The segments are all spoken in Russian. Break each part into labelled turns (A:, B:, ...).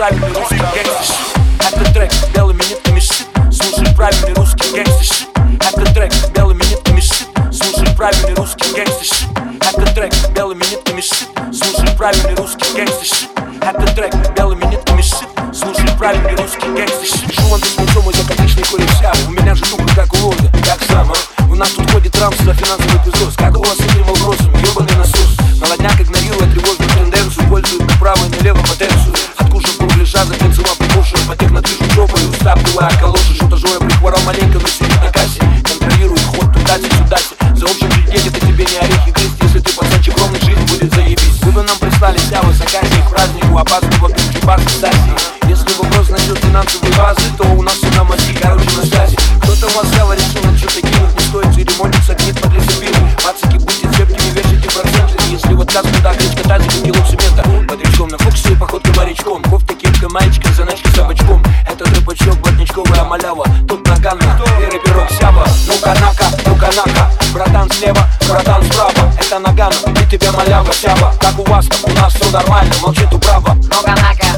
A: правильный русский gangsta shit Это трек белыми нитками шит Слушай правильный русский gangsta shit Это трек белыми нитками шит Слушай правильный русский gangsta shit Это трек белыми нитками шит Слушай правильный русский gangsta shit Это трек белыми нитками шит Слушай правильный русский gangsta shit Пишу вам письмо, мой закадычный как туда, крепко так же, кило цемента Бодрячком на фоксе, походка морячком Кофта, кепка, мальчика, заначка с табачком Это трепачок, ботничковая малява. Тут наганна, и рэперок сява. Ну-ка, нака, ну-ка, нака. Братан слева, братан справа. Это нагана, и тебе малява сява. Как у вас там, у нас все нормально, молчит управа.
B: Ну-ка, нака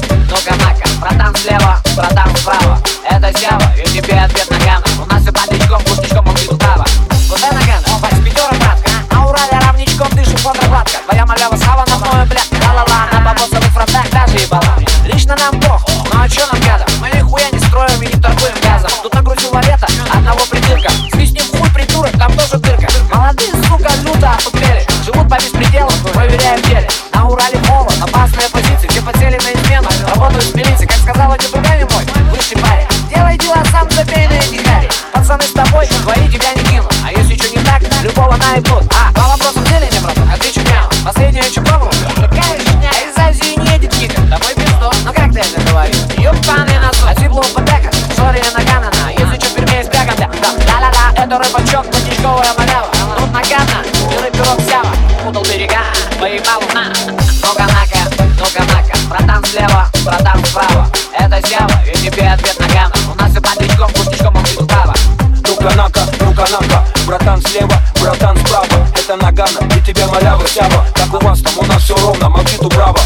B: и плюс А по вопросам деле не просто. Отвечу прямо. Последнее, что пробовал Такая меня а из Азии не едет кика Домой без но ну, как ты это говоришь? Ёбаный носу Отсипло а по дека Сори на Ганана Если что, пермей спряган Да, да-да-да Это рыбачок, платничковая малява. Тут нагадно Белый пирог сява. Путал берега Поймал на Ну-ка на-ка, Братан слева, братан справа. Это сява И тебе ответ на У нас все по платничком, вкусничком, он без права
A: Ну-ка на-ка, Братан слева, нагана И тебе малявы сява Как у вас там у нас все ровно, мамчиту браво